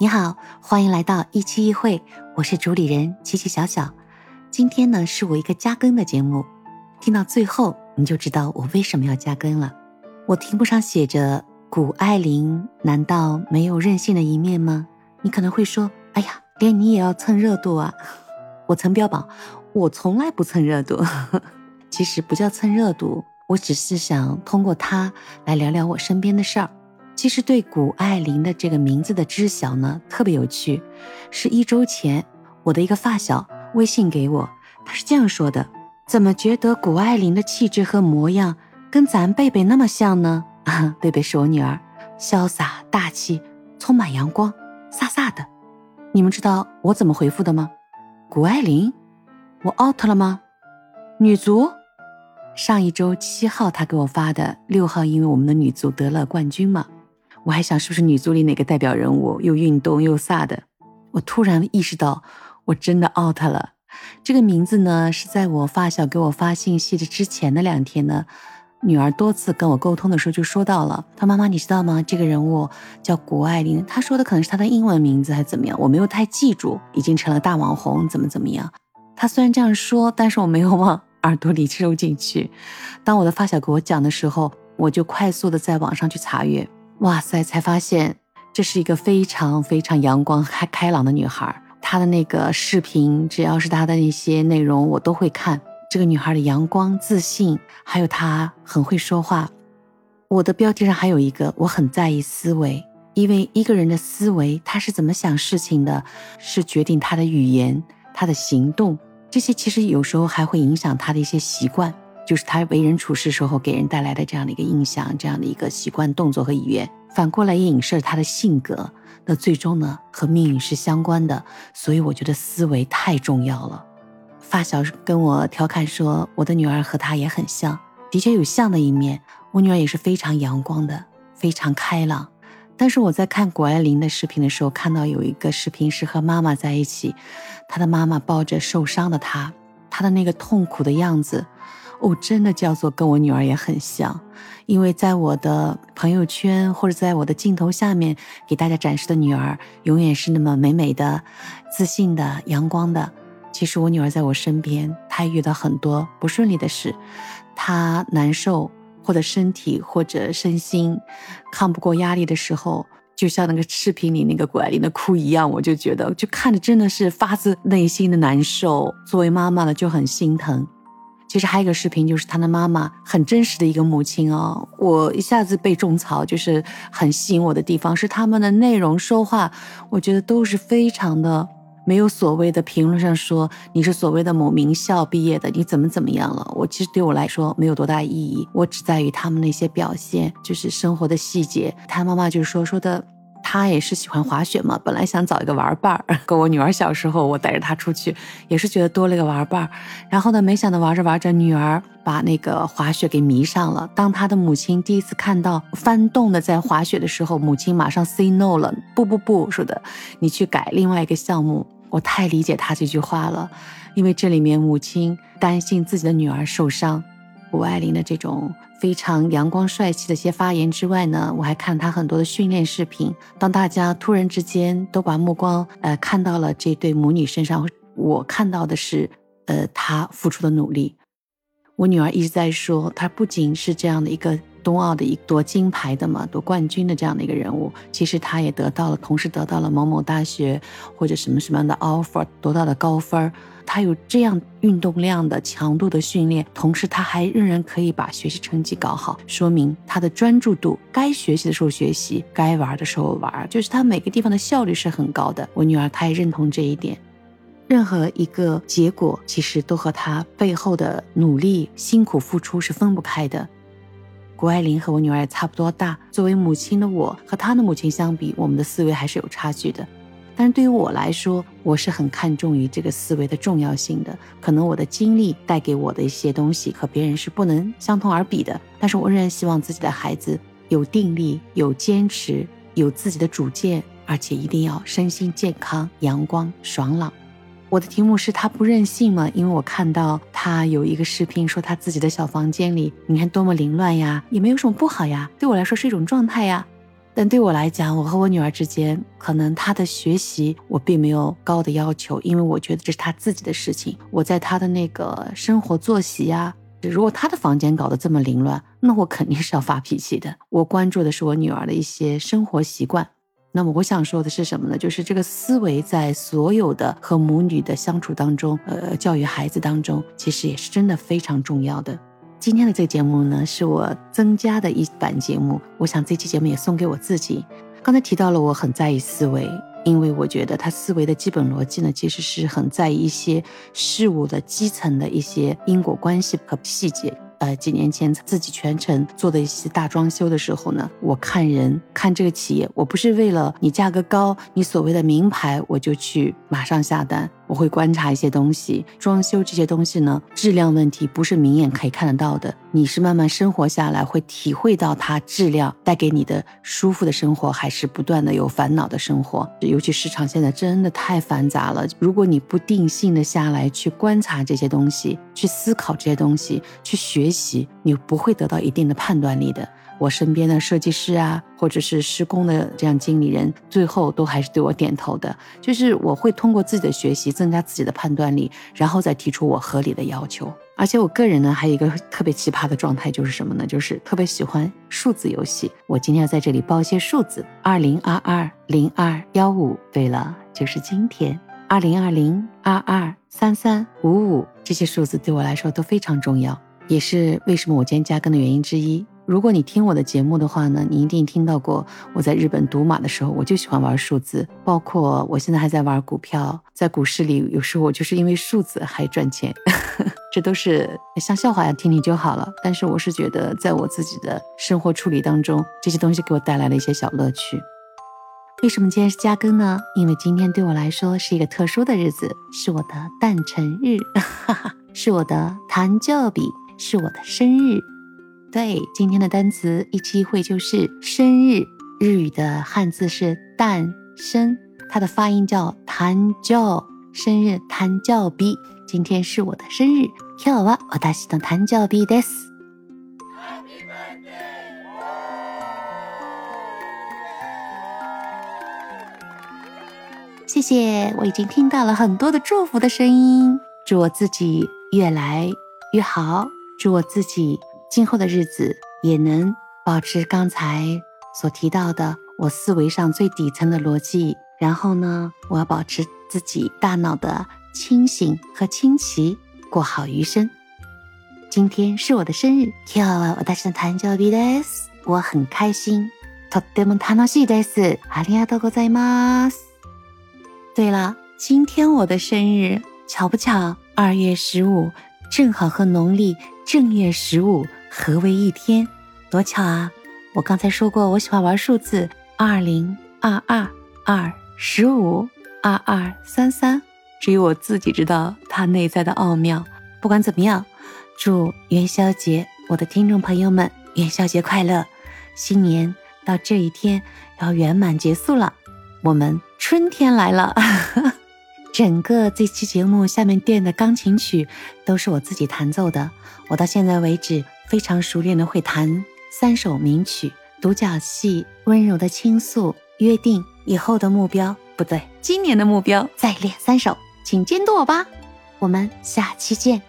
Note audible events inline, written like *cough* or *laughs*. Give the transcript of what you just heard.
你好，欢迎来到一期一会，我是主理人琪琪小小。今天呢是我一个加更的节目，听到最后你就知道我为什么要加更了。我题目上写着“谷爱凌难道没有任性的一面吗？”你可能会说：“哎呀，连你也要蹭热度啊！”我曾标榜我从来不蹭热度，*laughs* 其实不叫蹭热度，我只是想通过它来聊聊我身边的事儿。其实对谷爱凌的这个名字的知晓呢，特别有趣。是一周前，我的一个发小微信给我，他是这样说的：“怎么觉得谷爱凌的气质和模样跟咱贝贝那么像呢？” *laughs* 啊，贝贝是我女儿，潇洒大气，充满阳光，飒飒的。你们知道我怎么回复的吗？谷爱凌，我 out 了吗？女足，上一周七号他给我发的，六号因为我们的女足得了冠军嘛。我还想是不是女足里哪个代表人物又运动又飒的？我突然意识到，我真的 out 了。这个名字呢，是在我发小给我发信息的之前的两天呢，女儿多次跟我沟通的时候就说到了。她妈妈，你知道吗？这个人物叫谷爱凌。她说的可能是她的英文名字还是怎么样？我没有太记住，已经成了大网红，怎么怎么样？她虽然这样说，但是我没有往耳朵里收进去。当我的发小给我讲的时候，我就快速的在网上去查阅。哇塞！才发现这是一个非常非常阳光、开开朗的女孩。她的那个视频，只要是她的那些内容，我都会看。这个女孩的阳光、自信，还有她很会说话。我的标题上还有一个，我很在意思维，因为一个人的思维，他是怎么想事情的，是决定他的语言、他的行动。这些其实有时候还会影响他的一些习惯。就是他为人处事时候给人带来的这样的一个印象，这样的一个习惯、动作和语言，反过来也影射他的性格。那最终呢，和命运是相关的。所以我觉得思维太重要了。发小跟我调侃说，我的女儿和他也很像，的确有像的一面。我女儿也是非常阳光的，非常开朗。但是我在看谷爱凌的视频的时候，看到有一个视频是和妈妈在一起，她的妈妈抱着受伤的她，她的那个痛苦的样子。哦，真的叫做跟我女儿也很像，因为在我的朋友圈或者在我的镜头下面给大家展示的女儿，永远是那么美美的、自信的、阳光的。其实我女儿在我身边，她遇到很多不顺利的事，她难受或者身体或者身心抗不过压力的时候，就像那个视频里那个谷爱凌的哭一样，我就觉得就看着真的是发自内心的难受。作为妈妈的就很心疼。其实还有一个视频，就是他的妈妈很真实的一个母亲哦，我一下子被种草，就是很吸引我的地方是他们的内容说话，我觉得都是非常的没有所谓的评论上说你是所谓的某名校毕业的，你怎么怎么样了？我其实对我来说没有多大意义，我只在于他们那些表现，就是生活的细节。他妈妈就是说说的。他也是喜欢滑雪嘛，本来想找一个玩伴儿。*laughs* 跟我女儿小时候，我带着她出去，也是觉得多了一个玩伴儿。然后呢，没想到玩着玩着，女儿把那个滑雪给迷上了。当她的母亲第一次看到翻动的在滑雪的时候，母亲马上 say no 了，不不不，说的你去改另外一个项目。我太理解她这句话了，因为这里面母亲担心自己的女儿受伤。谷爱凌的这种非常阳光帅气的一些发言之外呢，我还看她很多的训练视频。当大家突然之间都把目光呃看到了这对母女身上，我看到的是呃她付出的努力。我女儿一直在说，她不仅是这样的一个冬奥的一夺金牌的嘛，夺冠军的这样的一个人物，其实她也得到了，同时得到了某某大学或者什么什么样的 offer，得到了高分。他有这样运动量的强度的训练，同时他还仍然可以把学习成绩搞好，说明他的专注度，该学习的时候学习，该玩的时候玩，就是他每个地方的效率是很高的。我女儿她也认同这一点，任何一个结果其实都和他背后的努力、辛苦付出是分不开的。谷爱凌和我女儿也差不多大，作为母亲的我和她的母亲相比，我们的思维还是有差距的。但是对于我来说，我是很看重于这个思维的重要性的。可能我的经历带给我的一些东西和别人是不能相同而比的。但是我仍然希望自己的孩子有定力、有坚持、有自己的主见，而且一定要身心健康、阳光爽朗。我的题目是他不任性吗？因为我看到他有一个视频，说他自己的小房间里，你看多么凌乱呀，也没有什么不好呀。对我来说是一种状态呀。但对我来讲，我和我女儿之间，可能她的学习我并没有高的要求，因为我觉得这是她自己的事情。我在她的那个生活作息呀，如果她的房间搞得这么凌乱，那我肯定是要发脾气的。我关注的是我女儿的一些生活习惯。那么我想说的是什么呢？就是这个思维在所有的和母女的相处当中，呃，教育孩子当中，其实也是真的非常重要的。今天的这个节目呢，是我增加的一版节目。我想这期节目也送给我自己。刚才提到了，我很在意思维，因为我觉得他思维的基本逻辑呢，其实是很在意一些事物的基层的一些因果关系和细节。呃，几年前自己全程做的一些大装修的时候呢，我看人看这个企业，我不是为了你价格高，你所谓的名牌，我就去马上下单。我会观察一些东西，装修这些东西呢，质量问题不是明眼可以看得到的。你是慢慢生活下来，会体会到它质量带给你的舒服的生活，还是不断的有烦恼的生活。尤其市场现在真的太繁杂了，如果你不定性的下来去观察这些东西，去思考这些东西，去学习，你不会得到一定的判断力的。我身边的设计师啊，或者是施工的这样经理人，最后都还是对我点头的。就是我会通过自己的学习增加自己的判断力，然后再提出我合理的要求。而且我个人呢，还有一个特别奇葩的状态，就是什么呢？就是特别喜欢数字游戏。我今天要在这里报一些数字：二零二二零二幺五。对了，就是今天，二零二零二二三三五五。这些数字对我来说都非常重要，也是为什么我今天加更的原因之一。如果你听我的节目的话呢，你一定听到过我在日本赌马的时候，我就喜欢玩数字，包括我现在还在玩股票，在股市里有时候我就是因为数字还赚钱，*laughs* 这都是像笑话一样听听就好了。但是我是觉得，在我自己的生活处理当中，这些东西给我带来了一些小乐趣。为什么今天是加更呢？因为今天对我来说是一个特殊的日子，是我的诞辰日，*laughs* 是我的誕生日，是我的生日。对，今天的单词一期一会就是生日，日语的汉字是诞生，它的发音叫誕生，生日誕生日。今天是我的生日，今日は私の誕生日です。谢谢，我已经听到了很多的祝福的声音，祝我自己越来越好，祝我自己。 今后的日子也能保持刚才所提到的我思维上最底层的逻辑，然后呢，我要保持自己大脑的清醒和清奇，过好余生。今天是我的生日，今日は私の誕生日です。我很开心，とっても楽しいです。ありがとうございます。对了，今天我的生日巧不巧？二月十五正好和农历正月十五。 合为一天，多巧啊！我刚才说过，我喜欢玩数字，二零二二二十五二二三三，只有我自己知道它内在的奥妙。不管怎么样，祝元宵节，我的听众朋友们元宵节快乐！新年到这一天要圆满结束了，我们春天来了。整个这期节目下面垫的钢琴曲都是我自己弹奏的，我到现在为止。非常熟练的会弹三首名曲，独角戏，温柔的倾诉，约定以后的目标不对，今年的目标再练三首，请监督我吧，我们下期见。